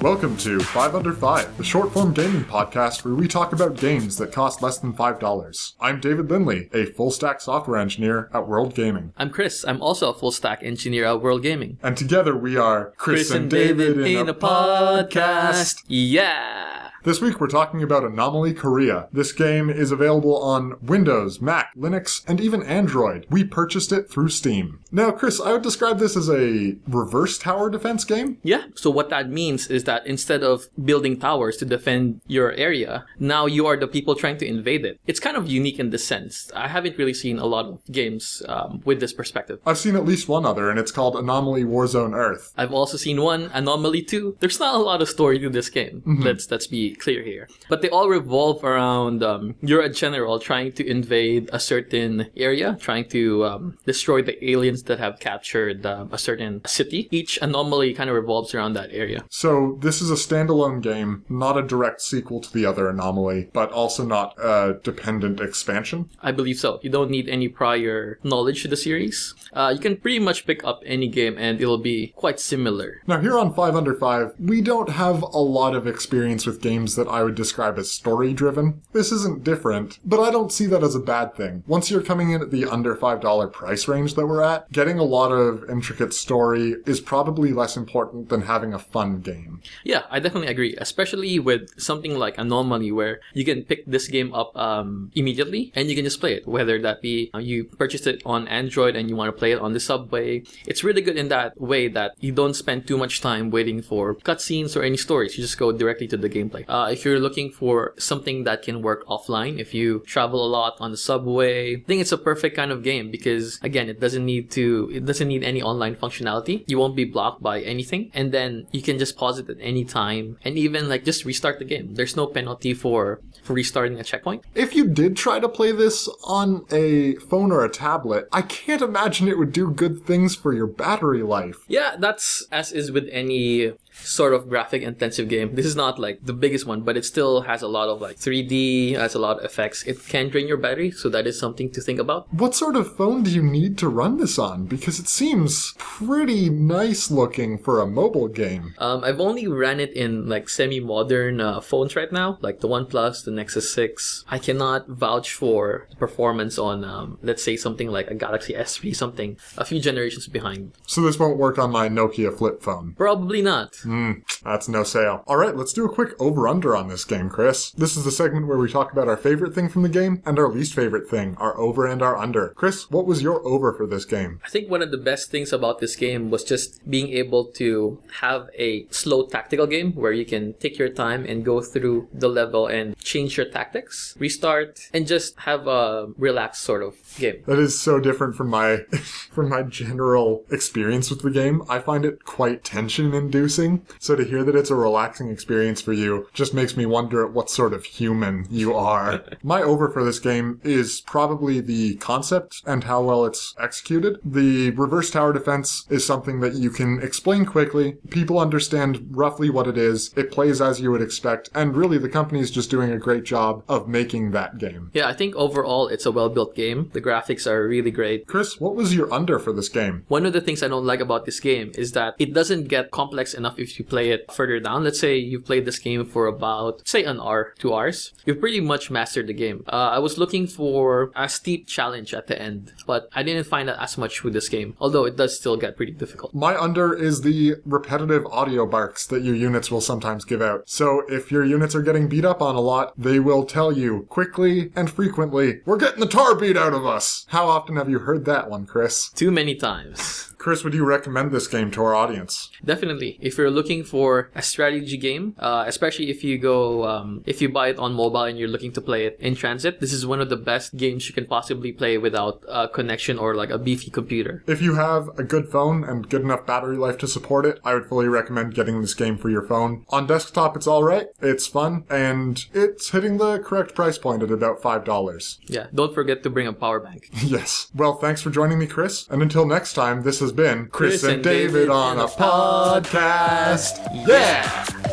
Welcome to 5 Under 5, the short form gaming podcast where we talk about games that cost less than $5. I'm David Lindley, a full stack software engineer at WorldGaming. I'm Kris. I'm also a full stack engineer at WorldGaming. And together we are Kris, and David, in, a, podcast. Yeah. This week we're talking about Anomaly Korea. This game is available on Windows, Mac, Linux, and even Android. We purchased it through Steam. Now, Kris, I would describe this as a reverse tower defense game. Yeah. So what that means is that instead of building towers to defend your area, now you are the people trying to invade it. It's kind of unique in this sense. I haven't really seen a lot of games um, with this perspective. I've seen at least one other, and it's called Anomaly Warzone Earth. I've also seen one Anomaly 2. There's not a lot of story to this game. Let's let's be clear here. But they all revolve around um, you're a general trying to invade a certain area, trying to um, destroy the aliens that have captured um, a certain city. Each anomaly kind of revolves around that area. So this is a standalone game, not a direct sequel to the other Anomaly, but also not a dependent expansion. I believe so. You don't need any prior knowledge to the series. Uh, you can pretty much pick up any game and it'll be quite similar. Now, here on 5 Under 5, we don't have a lot of experience with games that I would describe as story driven. This isn't different, but I don't see that as a bad thing. Once you're coming in at the under $5 price range that we're at, getting a lot of intricate story is probably less important than having a fun game. Yeah, I definitely agree, especially with something like Anomaly where you can pick this game up um, immediately and you can just play it, whether that be uh, you purchased it on Android and you want to play it on the subway. It's really good in that way that you don't spend too much time waiting for cutscenes or any stories. You just go directly to the gameplay. Uh, if you're looking for something that can work offline, if you travel a lot on the subway, I think it's a perfect kind of game because again, it doesn't need to, it doesn't need any online functionality. You won't be blocked by anything, and then you can just pause it at any time and even like just restart the game. There's no penalty for for restarting a checkpoint. If you did try to play this on a phone or a tablet, I can't imagine it would do good things for your battery life. Yeah, that's as is with any sort of graphic intensive game. This is not like the biggest one, but it still has a lot of like 3D, has a lot of effects. It can drain your battery, so that is something to think about. What sort of phone do you need to run this on? Because it seems pretty nice looking for a mobile game. Um, I've only ran it in like semi-modern uh, phones right now, like the OnePlus, the Nexus 6. I cannot vouch for the performance on, um, let's say something like a Galaxy S3, something a few generations behind. So this won't work on my Nokia flip phone. Probably not. Hmm, that's no sale. All right, let's do a quick over under on this game, Kris. This is the segment where we talk about our favorite thing from the game and our least favorite thing, our over and our under. Kris, what was your over for this game? I think one of the best things about this game was just being able to have a slow tactical game where you can take your time and go through the level and change your tactics, restart, and just have a relaxed sort of game. That is so different from my from my general experience with the game. I find it quite tension inducing. So to hear that it's a relaxing experience for you just makes me wonder at what sort of human you are. my over for this game is probably the concept and how well it's executed. The reverse tower defense is something that you can explain quickly. People understand roughly what it is. It plays as you would expect, and really the company is just doing a great job of making that game. Yeah, I think overall it's a well built game. The graphics are really great. Kris, what was your under for this game? One of the things I don't like about this game is that it doesn't get complex enough if you play it further down. Let's say you've played this game for about, say, an hour, two hours. You've pretty much mastered the game. Uh, I was looking for a steep challenge at the end, but I didn't find that as much with this game, although it does still get pretty difficult. My under is the repetitive audio barks that your units will sometimes give out. So if your units are getting beat up on a lot, they will tell you quickly and frequently, we're getting the tar beat out of us. How often have you heard that one, Kris? Too many times. Kris, would you recommend this game to our audience? Definitely. If you're looking for a strategy game, uh, especially if you go, um, if you buy it on mobile and you're looking to play it in transit, this is one of the best games you can possibly play without a connection or like a beefy computer. If you have a good phone and good enough battery life to support it, I would fully recommend getting this game for your phone. On desktop, it's alright, it's fun, and it's hitting the correct price point at about $5. Yeah. Don't forget to bring a power bank. Yes. Well, thanks for joining me, Kris. And until next time, this has been Kris, and David on a podcast. Yeah!